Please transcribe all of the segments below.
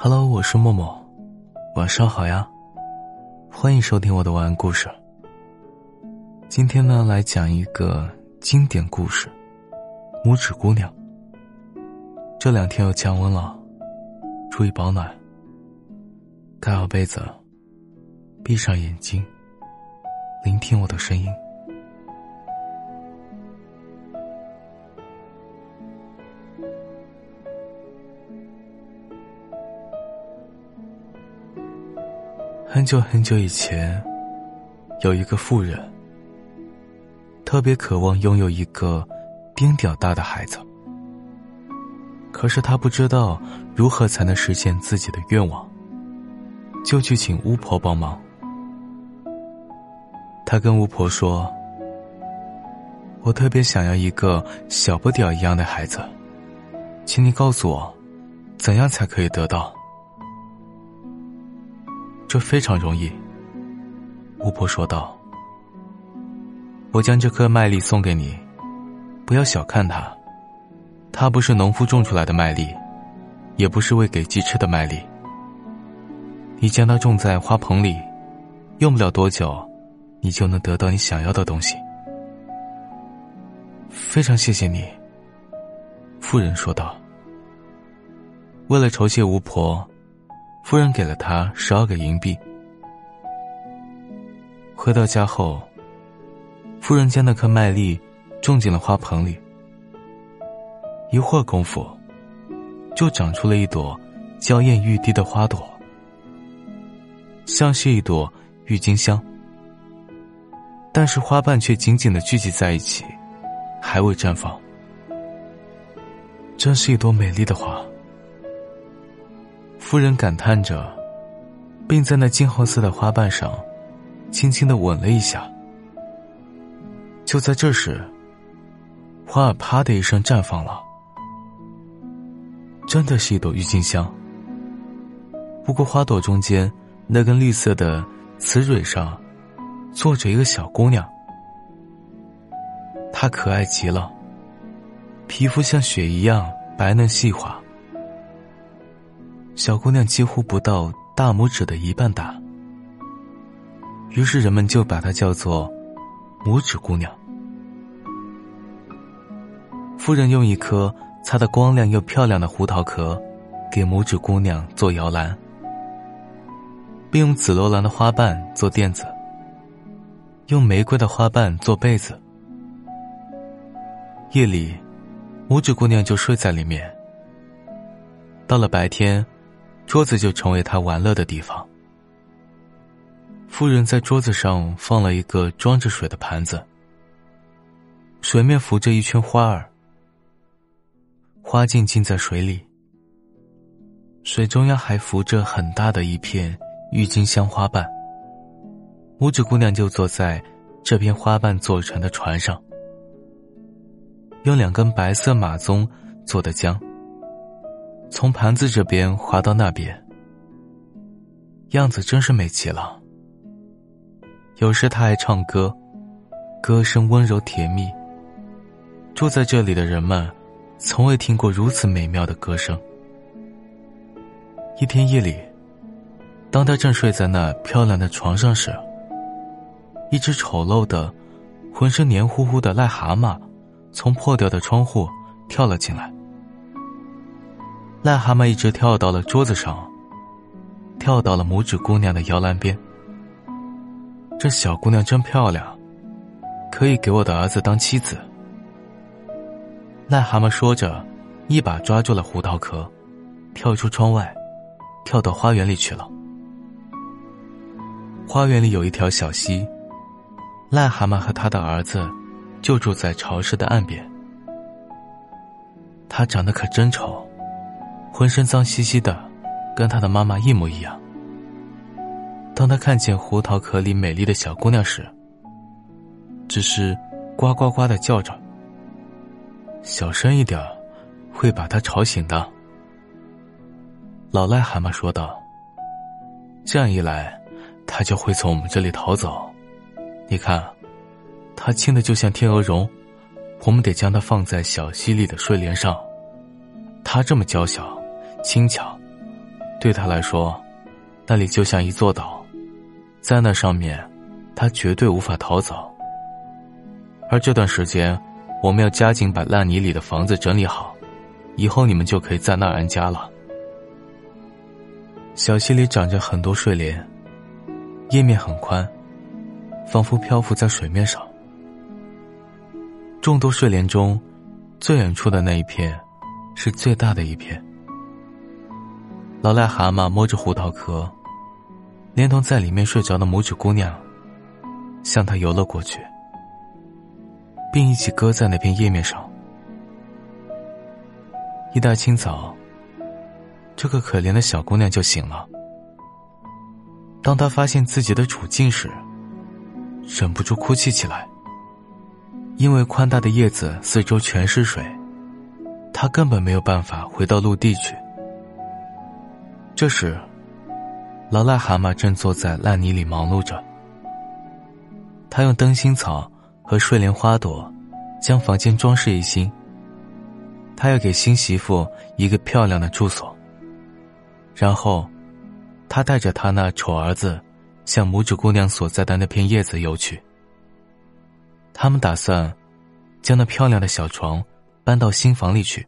Hello，我是默默，晚上好呀，欢迎收听我的晚安故事。今天呢，来讲一个经典故事——拇指姑娘。这两天要降温了，注意保暖。盖好被子，闭上眼睛，聆听我的声音。很久很久以前，有一个妇人，特别渴望拥有一个丁点大的孩子。可是他不知道如何才能实现自己的愿望，就去请巫婆帮忙。他跟巫婆说：“我特别想要一个小不点一样的孩子，请你告诉我，怎样才可以得到？”这非常容易，巫婆说道：“我将这颗麦粒送给你，不要小看它，它不是农夫种出来的麦粒，也不是喂给鸡吃的麦粒。你将它种在花盆里，用不了多久，你就能得到你想要的东西。”非常谢谢你，妇人说道。为了酬谢巫婆。夫人给了他十二个银币。回到家后，夫人将那颗麦粒种进了花盆里。一会儿功夫，就长出了一朵娇艳欲滴的花朵，像是一朵郁金香。但是花瓣却紧紧的聚集在一起，还未绽放。真是一朵美丽的花。夫人感叹着，并在那金黄色的花瓣上轻轻的吻了一下。就在这时，花儿啪的一声绽放了，真的是一朵郁金香。不过花朵中间那根绿色的雌蕊上，坐着一个小姑娘，她可爱极了，皮肤像雪一样白嫩细滑。小姑娘几乎不到大拇指的一半大，于是人们就把她叫做“拇指姑娘”。夫人用一颗擦得光亮又漂亮的胡桃壳给拇指姑娘做摇篮，并用紫罗兰的花瓣做垫子，用玫瑰的花瓣做被子。夜里，拇指姑娘就睡在里面。到了白天。桌子就成为他玩乐的地方。夫人在桌子上放了一个装着水的盘子，水面浮着一圈花儿，花茎浸在水里，水中央还浮着很大的一片郁金香花瓣。拇指姑娘就坐在这片花瓣做成的船上，用两根白色马鬃做的桨。从盘子这边滑到那边，样子真是美极了。有时他还唱歌，歌声温柔甜蜜。住在这里的人们，从未听过如此美妙的歌声。一天夜里，当他正睡在那漂亮的床上时，一只丑陋的、浑身黏糊糊的癞蛤蟆，从破掉的窗户跳了进来。癞蛤蟆一直跳到了桌子上，跳到了拇指姑娘的摇篮边。这小姑娘真漂亮，可以给我的儿子当妻子。癞蛤蟆说着，一把抓住了胡桃壳，跳出窗外，跳到花园里去了。花园里有一条小溪，癞蛤蟆和他的儿子就住在潮湿的岸边。他长得可真丑。浑身脏兮兮的，跟他的妈妈一模一样。当他看见胡桃壳里美丽的小姑娘时，只是呱呱呱的叫着。小声一点，会把他吵醒的。老癞蛤蟆说道：“这样一来，他就会从我们这里逃走。你看，他轻的就像天鹅绒，我们得将它放在小溪里的睡莲上。他这么娇小。”轻巧，对他来说，那里就像一座岛，在那上面，他绝对无法逃走。而这段时间，我们要加紧把烂泥里的房子整理好，以后你们就可以在那儿安家了。小溪里长着很多睡莲，叶面很宽，仿佛漂浮在水面上。众多睡莲中，最远处的那一片，是最大的一片。老癞蛤蟆摸着胡桃壳，连同在里面睡着的拇指姑娘，向他游了过去，并一起搁在那片叶面上。一大清早。这个可怜的小姑娘就醒了。当她发现自己的处境时，忍不住哭泣起来。因为宽大的叶子四周全是水，她根本没有办法回到陆地去。这时，老癞蛤蟆正坐在烂泥里忙碌着。他用灯芯草和睡莲花朵将房间装饰一新。他要给新媳妇一个漂亮的住所。然后，他带着他那丑儿子，向拇指姑娘所在的那片叶子游去。他们打算将那漂亮的小床搬到新房里去。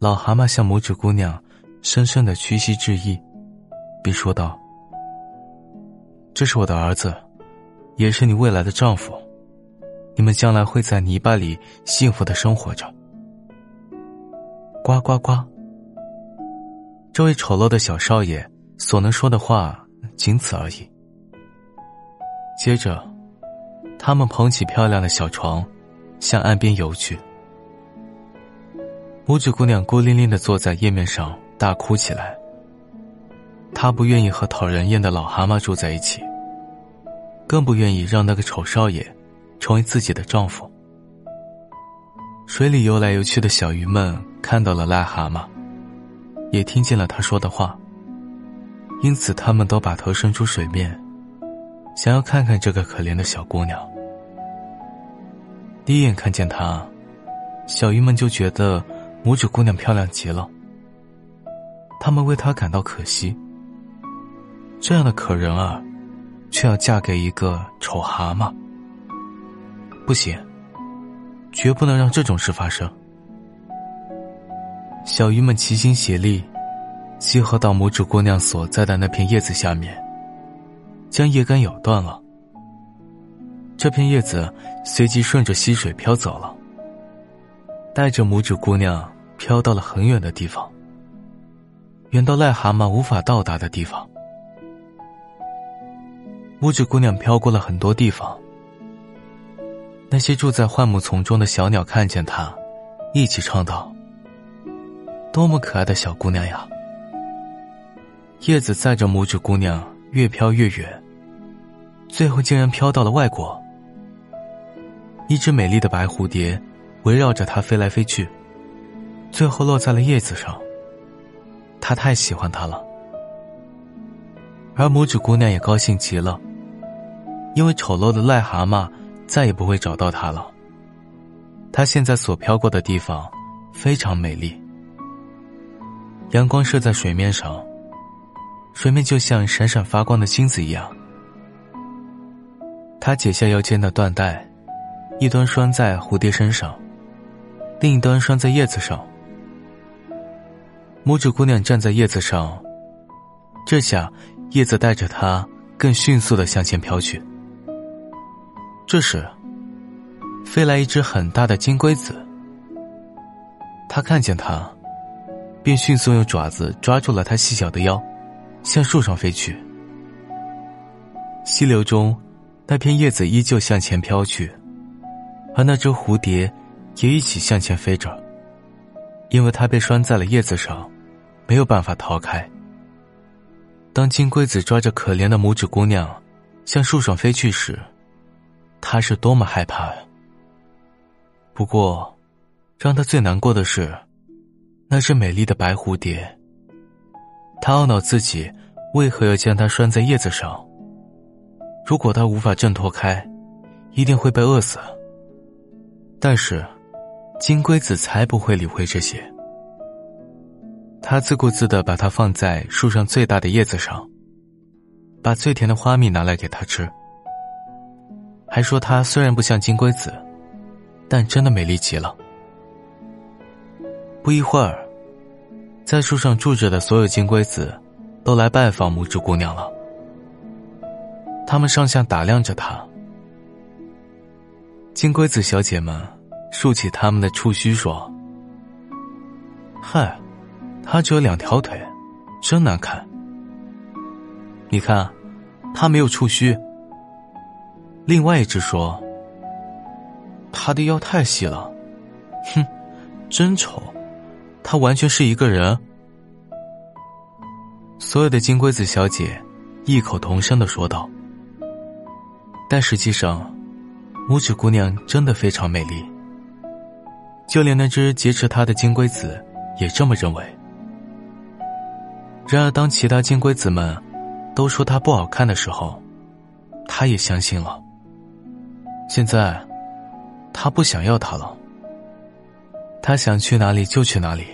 老蛤蟆向拇指姑娘深深的屈膝致意，并说道：“这是我的儿子，也是你未来的丈夫，你们将来会在泥巴里幸福的生活着。”呱呱呱。这位丑陋的小少爷所能说的话仅此而已。接着，他们捧起漂亮的小床，向岸边游去。拇指姑娘孤零零的坐在叶面上，大哭起来。她不愿意和讨人厌的老蛤蟆住在一起，更不愿意让那个丑少爷成为自己的丈夫。水里游来游去的小鱼们看到了癞蛤蟆。也听见了他说的话，因此他们都把头伸出水面，想要看看这个可怜的小姑娘。第一眼看见她，小鱼们就觉得拇指姑娘漂亮极了。他们为她感到可惜，这样的可人儿，却要嫁给一个丑蛤蟆。不行，绝不能让这种事发生。小鱼们齐心协力，集合到拇指姑娘所在的那片叶子下面，将叶根咬断了。这片叶子随即顺着溪水飘走了，带着拇指姑娘飘到了很远的地方，远到癞蛤蟆无法到达的地方。拇指姑娘飘过了很多地方，那些住在灌木丛中的小鸟看见她，一起唱道。多么可爱的小姑娘呀！叶子载着拇指姑娘越飘越远，最后竟然飘到了外国。一只美丽的白蝴蝶围绕着它飞来飞去，最后落在了叶子上。他太喜欢它了，而拇指姑娘也高兴极了，因为丑陋的癞蛤蟆再也不会找到它了。她现在所飘过的地方非常美丽。阳光射在水面上，水面就像闪闪发光的金子一样。他解下腰间的缎带，一端拴在蝴蝶身上，另一端拴在叶子上。拇指姑娘站在叶子上，这下叶子带着她更迅速的向前飘去。这时，飞来一只很大的金龟子，他看见它。便迅速用爪子抓住了它细小的腰，向树上飞去。溪流中，那片叶子依旧向前飘去，而那只蝴蝶也一起向前飞着，因为它被拴在了叶子上，没有办法逃开。当金龟子抓着可怜的拇指姑娘向树上飞去时，他是多么害怕呀！不过，让他最难过的是。那只美丽的白蝴蝶，他懊恼自己为何要将它拴在叶子上。如果它无法挣脱开，一定会被饿死。但是，金龟子才不会理会这些。他自顾自的把它放在树上最大的叶子上，把最甜的花蜜拿来给他吃，还说它虽然不像金龟子，但真的美丽极了。不一会儿，在树上住着的所有金龟子，都来拜访拇指姑娘了。他们上下打量着她。金龟子小姐们竖起他们的触须说：“嗨，她只有两条腿，真难看。你看，她没有触须。”另外一只说：“她的腰太细了，哼，真丑。她完全是一个人。”所有的金龟子小姐异口同声的说道。但实际上。拇指姑娘真的非常美丽，就连那只劫持她的金龟子也这么认为。然而，当其他金龟子们都说她不好看的时候，她也相信了。现在，她不想要她了，他想去哪里就去哪里。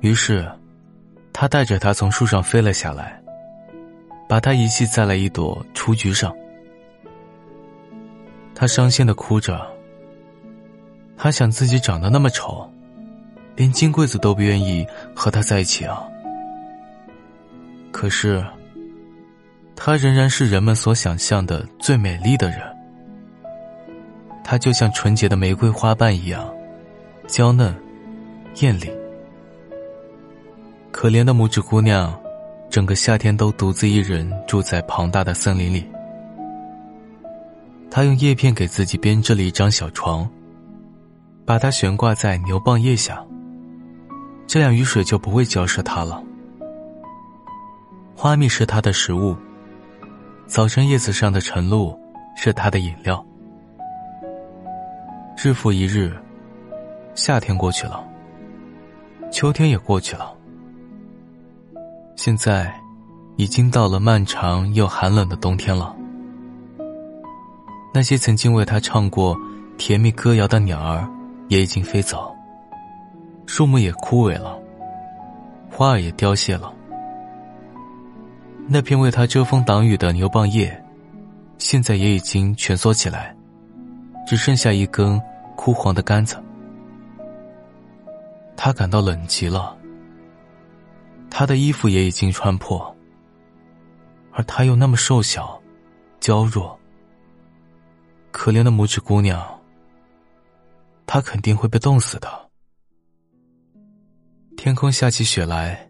于是，他带着她从树上飞了下来，把她遗弃在了一朵雏菊上。他伤心的哭着。他想自己长得那么丑，连金龟子都不愿意和他在一起啊。可是，她仍然是人们所想象的最美丽的人。她就像纯洁的玫瑰花瓣一样，娇嫩、艳丽。可怜的拇指姑娘，整个夏天都独自一人住在庞大的森林里。他用叶片给自己编织了一张小床，把它悬挂在牛蒡叶下。这样雨水就不会浇湿它了。花蜜是它的食物，早晨叶子上的晨露是它的饮料。日复一日，夏天过去了，秋天也过去了，现在已经到了漫长又寒冷的冬天了。那些曾经为他唱过甜蜜歌谣的鸟儿，也已经飞走。树木也枯萎了，花儿也凋谢了。那片为他遮风挡雨的牛蒡叶，现在也已经蜷缩起来，只剩下一根枯黄的杆子。他感到冷极了。他的衣服也已经穿破，而他又那么瘦小、娇弱。可怜的拇指姑娘，她肯定会被冻死的。天空下起雪来，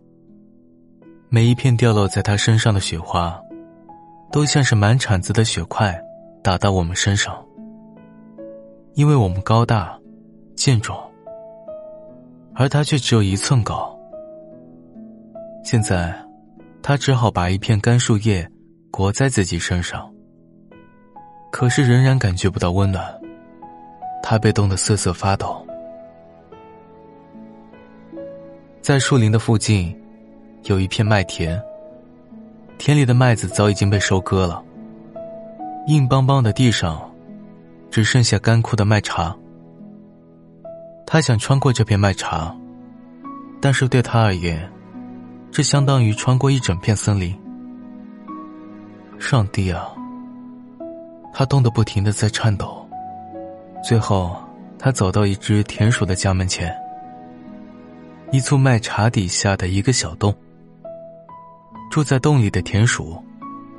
每一片掉落在他身上的雪花，都像是满铲子的雪块打到我们身上。因为我们高大、健壮，而他却只有一寸高。现在，他只好把一片干树叶裹在自己身上。可是仍然感觉不到温暖，他被冻得瑟瑟发抖。在树林的附近，有一片麦田。田里的麦子早已经被收割了，硬邦邦的地上，只剩下干枯的麦茬。他想穿过这片麦茬，但是对他而言，这相当于穿过一整片森林。上帝啊！他冻得不停的在颤抖，最后，他走到一只田鼠的家门前，一簇麦茬底下的一个小洞。住在洞里的田鼠，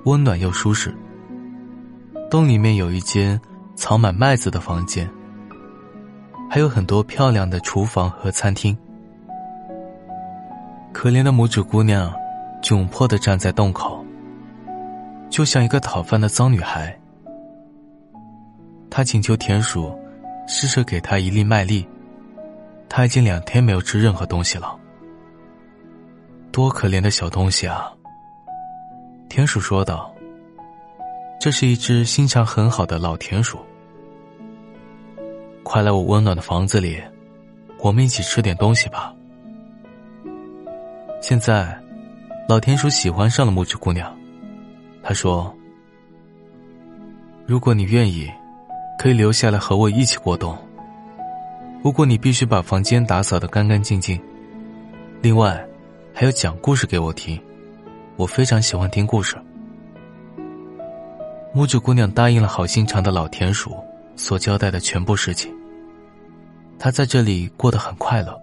温暖又舒适。洞里面有一间藏满麦子的房间，还有很多漂亮的厨房和餐厅。可怜的拇指姑娘，窘迫的站在洞口，就像一个讨饭的脏女孩。她请求田鼠施舍给她一粒麦粒，她已经两天没有吃任何东西了。多可怜的小东西啊！田鼠说道：“这是一只心肠很好的老田鼠。快来我温暖的房子里，我们一起吃点东西吧。”现在，老田鼠喜欢上了木指姑娘。他说：“如果你愿意。”可以留下来和我一起过冬。不过你必须把房间打扫的干干净净。另外，还要讲故事给我听，我非常喜欢听故事。拇指姑娘答应了好心肠的老田鼠所交代的全部事情。她在这里过得很快乐。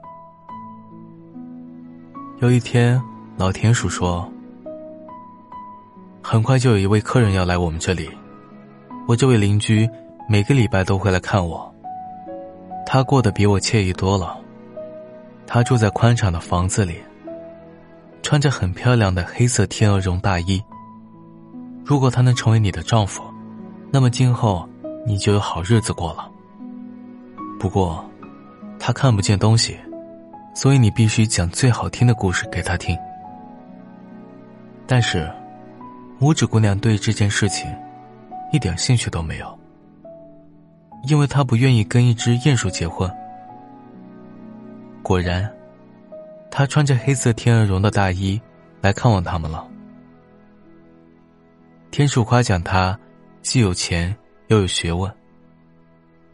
有一天，老田鼠说：“很快就有一位客人要来我们这里，我这位邻居每个礼拜都会来看我。他过得比我惬意多了。他住在宽敞的房子里，穿着很漂亮的黑色天鹅绒大衣。”如果他能成为你的丈夫，那么今后你就有好日子过了。不过，他看不见东西，所以你必须讲最好听的故事给他听。但是，拇指姑娘对这件事情一点兴趣都没有，因为她不愿意跟一只鼹鼠结婚。果然，她穿着黑色天鹅绒的大衣来看望他们了。天树夸奖他，既有钱又有学问。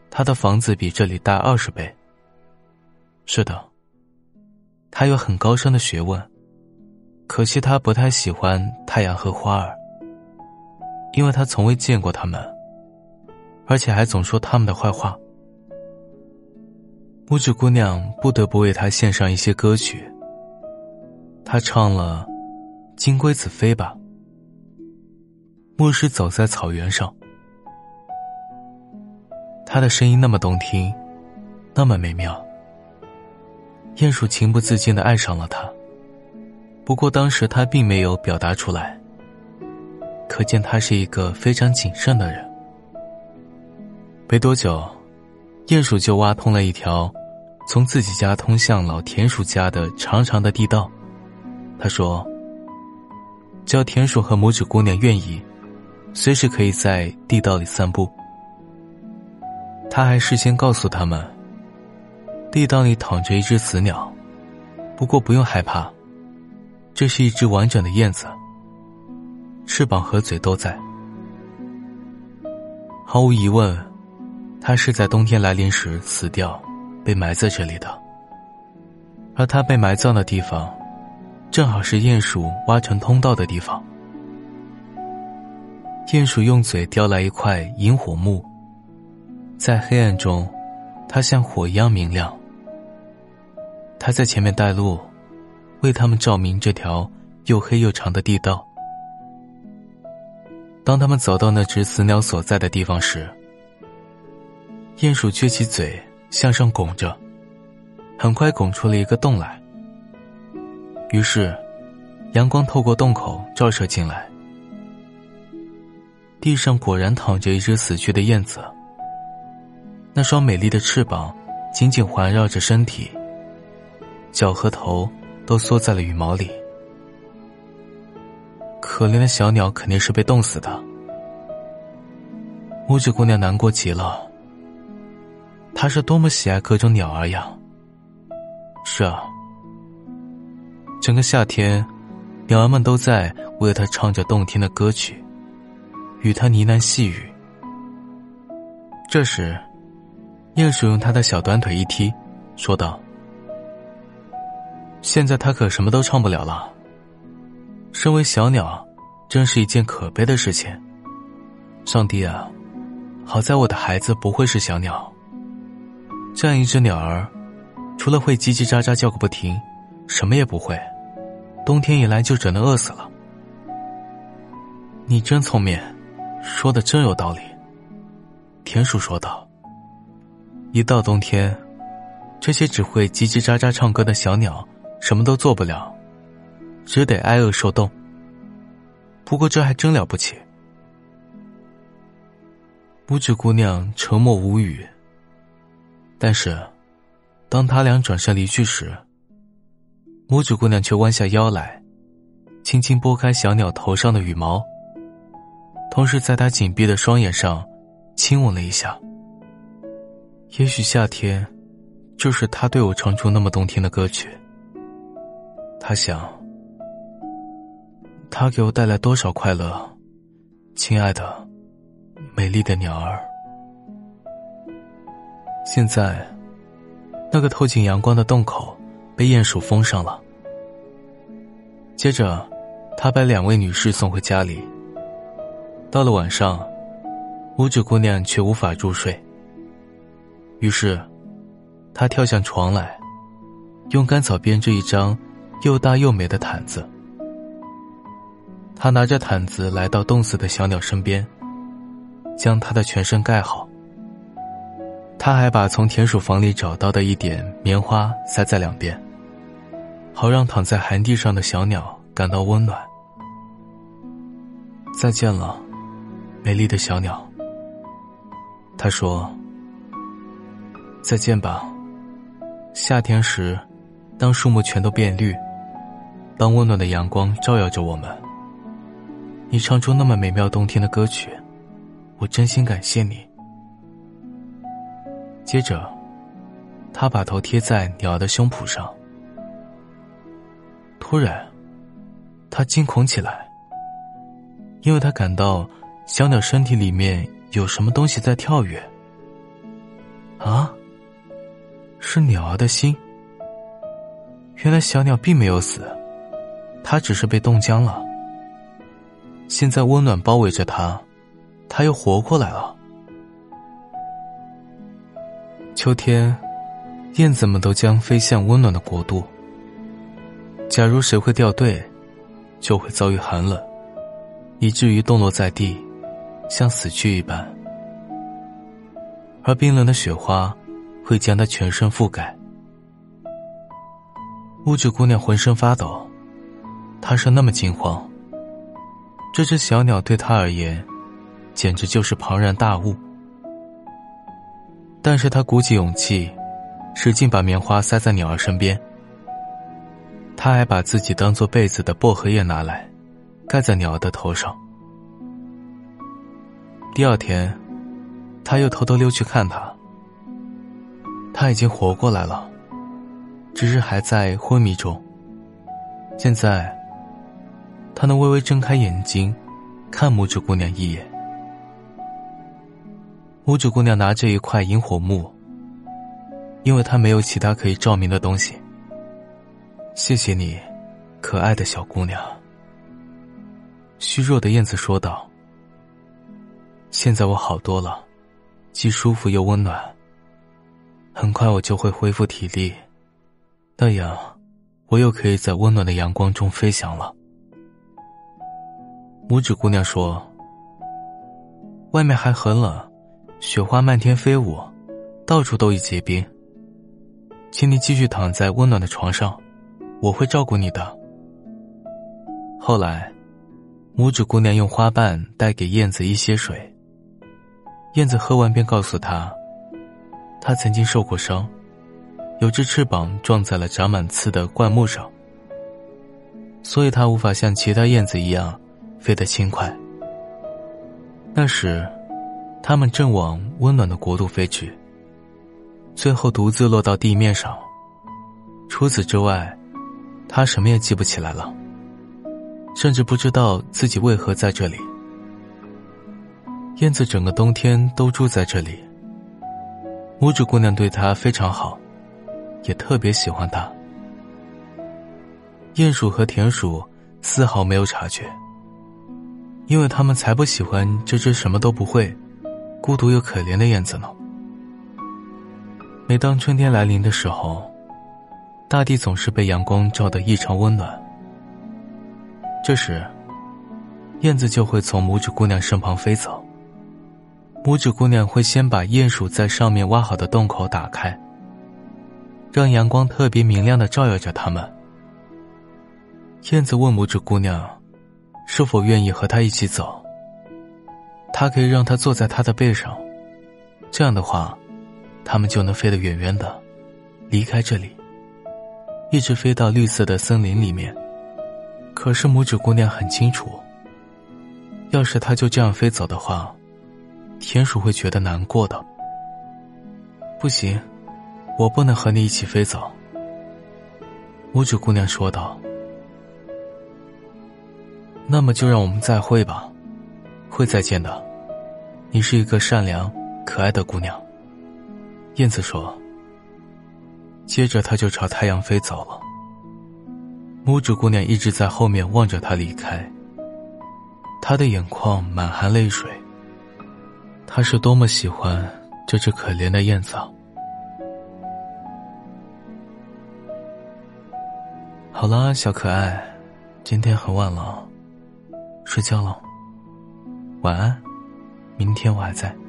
他的房子比这里大二十倍。是的，他有很高深的学问，可惜他不太喜欢太阳和花儿，因为他从未见过他们，而且还总说他们的坏话。拇指姑娘不得不为他献上一些歌曲。他唱了《金龟子飞吧》。牧师走在草原上，他的声音那么动听，那么美妙。鼹鼠情不自禁的爱上了他，不过当时他并没有表达出来，可见他是一个非常谨慎的人。没多久，鼹鼠就挖通了一条从自己家通向老田鼠家的长长的地道。他说：“只要田鼠和拇指姑娘愿意。”随时可以在地道里散步。他还事先告诉他们，地道里躺着一只死鸟，不过不用害怕，这是一只完整的燕子，翅膀和嘴都在。毫无疑问，它是在冬天来临时死掉，被埋在这里的。而它被埋葬的地方，正好是鼹鼠挖成通道的地方。鼹鼠用嘴叼来一块萤火木，在黑暗中，它像火一样明亮。它在前面带路，为他们照明这条又黑又长的地道。当他们走到那只死鸟所在的地方时，鼹鼠撅起嘴向上拱着，很快拱出了一个洞来。于是，阳光透过洞口照射进来。地上果然躺着一只死去的燕子，那双美丽的翅膀紧紧环绕着身体，脚和头都缩在了羽毛里。可怜的小鸟肯定是被冻死的。拇指姑娘难过极了，他是多么喜爱各种鸟儿呀！是啊，整个夏天，鸟儿们都在为他唱着动听的歌曲。与他呢喃细语。这时，鼹鼠用他的小短腿一踢，说道：“现在他可什么都唱不了了。身为小鸟，真是一件可悲的事情。上帝啊，好在我的孩子不会是小鸟。这样一只鸟儿，除了会叽叽喳喳叫个不停，什么也不会。冬天一来就只能饿死了。你真聪明。”说的真有道理，田鼠说道。一到冬天，这些只会叽叽喳喳唱歌的小鸟什么都做不了，只得挨饿受冻。不过这还真了不起。拇指姑娘沉默无语。但是，当他俩转身离去时，拇指姑娘却弯下腰来，轻轻拨开小鸟头上的羽毛。同时，在他紧闭的双眼上亲吻了一下。也许夏天，就是他对我唱出那么动听的歌曲。他想，他给我带来多少快乐，亲爱的，美丽的鸟儿。现在，那个透进阳光的洞口被鼹鼠封上了。接着，他把两位女士送回家里。到了晚上，五指姑娘却无法入睡。于是，她跳下床来，用干草编织一张又大又美的毯子。他拿着毯子来到冻死的小鸟身边，将它的全身盖好。他还把从田鼠房里找到的一点棉花塞在两边，好让躺在寒地上的小鸟感到温暖。再见了，美丽的小鸟。他说：“再见吧。”夏天时，当树木全都变绿，当温暖的阳光照耀着我们。你唱出那么美妙动听的歌曲，我真心感谢你。接着，他把头贴在鸟儿的胸脯上。突然，他惊恐起来，因为他感到小鸟身体里面有什么东西在跳跃。啊，是鸟儿的心。原来小鸟并没有死，它只是被冻僵了。现在温暖包围着它，它又活过来了。秋天，燕子们都将飞向温暖的国度。假如谁会掉队，就会遭遇寒冷，以至于冻落在地，像死去一般。而冰冷的雪花会将他全身覆盖。乌指姑娘浑身发抖，她是那么惊慌。这只小鸟对她而言，简直就是庞然大物。但是他鼓起勇气，使劲把棉花塞在鸟儿身边。他还把自己当做被子的薄荷叶拿来，盖在鸟儿的头上。第二天，他又偷偷溜去看他。他已经活过来了，只是还在昏迷中。现在。他能微微睁开眼睛，看拇指姑娘一眼。拇指姑娘拿着一块萤火木，因为她没有其他可以照明的东西。谢谢你，可爱的小姑娘。虚弱的燕子说道：“现在我好多了，既舒服又温暖。很快我就会恢复体力，那样我又可以在温暖的阳光中飞翔了。”拇指姑娘说：“外面还很冷，雪花漫天飞舞，到处都已结冰。请你继续躺在温暖的床上，我会照顾你的。”后来，拇指姑娘用花瓣带给燕子一些水。燕子喝完便告诉她，她曾经受过伤，有只翅膀撞在了长满刺的灌木上，所以她无法像其他燕子一样。飞得轻快。那时，他们正往温暖的国度飞去。最后独自落到地面上。除此之外，他什么也记不起来了，甚至不知道自己为何在这里。燕子整个冬天都住在这里。拇指姑娘对他非常好，也特别喜欢他。鼹鼠和田鼠丝毫没有察觉。因为他们才不喜欢这只什么都不会、孤独又可怜的燕子呢。每当春天来临的时候，大地总是被阳光照得异常温暖。这时，燕子就会从拇指姑娘身旁飞走。拇指姑娘会先把鼹鼠在上面挖好的洞口打开，让阳光特别明亮的照耀着它们。燕子问拇指姑娘。是否愿意和他一起走？他可以让他坐在他的背上，这样的话，他们就能飞得远远的，离开这里，一直飞到绿色的森林里面。可是拇指姑娘很清楚，要是他就这样飞走的话，田鼠会觉得难过的。不行，我不能和你一起飞走。拇指姑娘说道。那么就让我们再会吧，会再见的。你是一个善良、可爱的姑娘。燕子说。接着，他就朝太阳飞走了。拇指姑娘一直在后面望着他离开，她的眼眶满含泪水。她是多么喜欢这只可怜的燕子。好啦，小可爱，今天很晚了，睡觉了，晚安，明天我还在。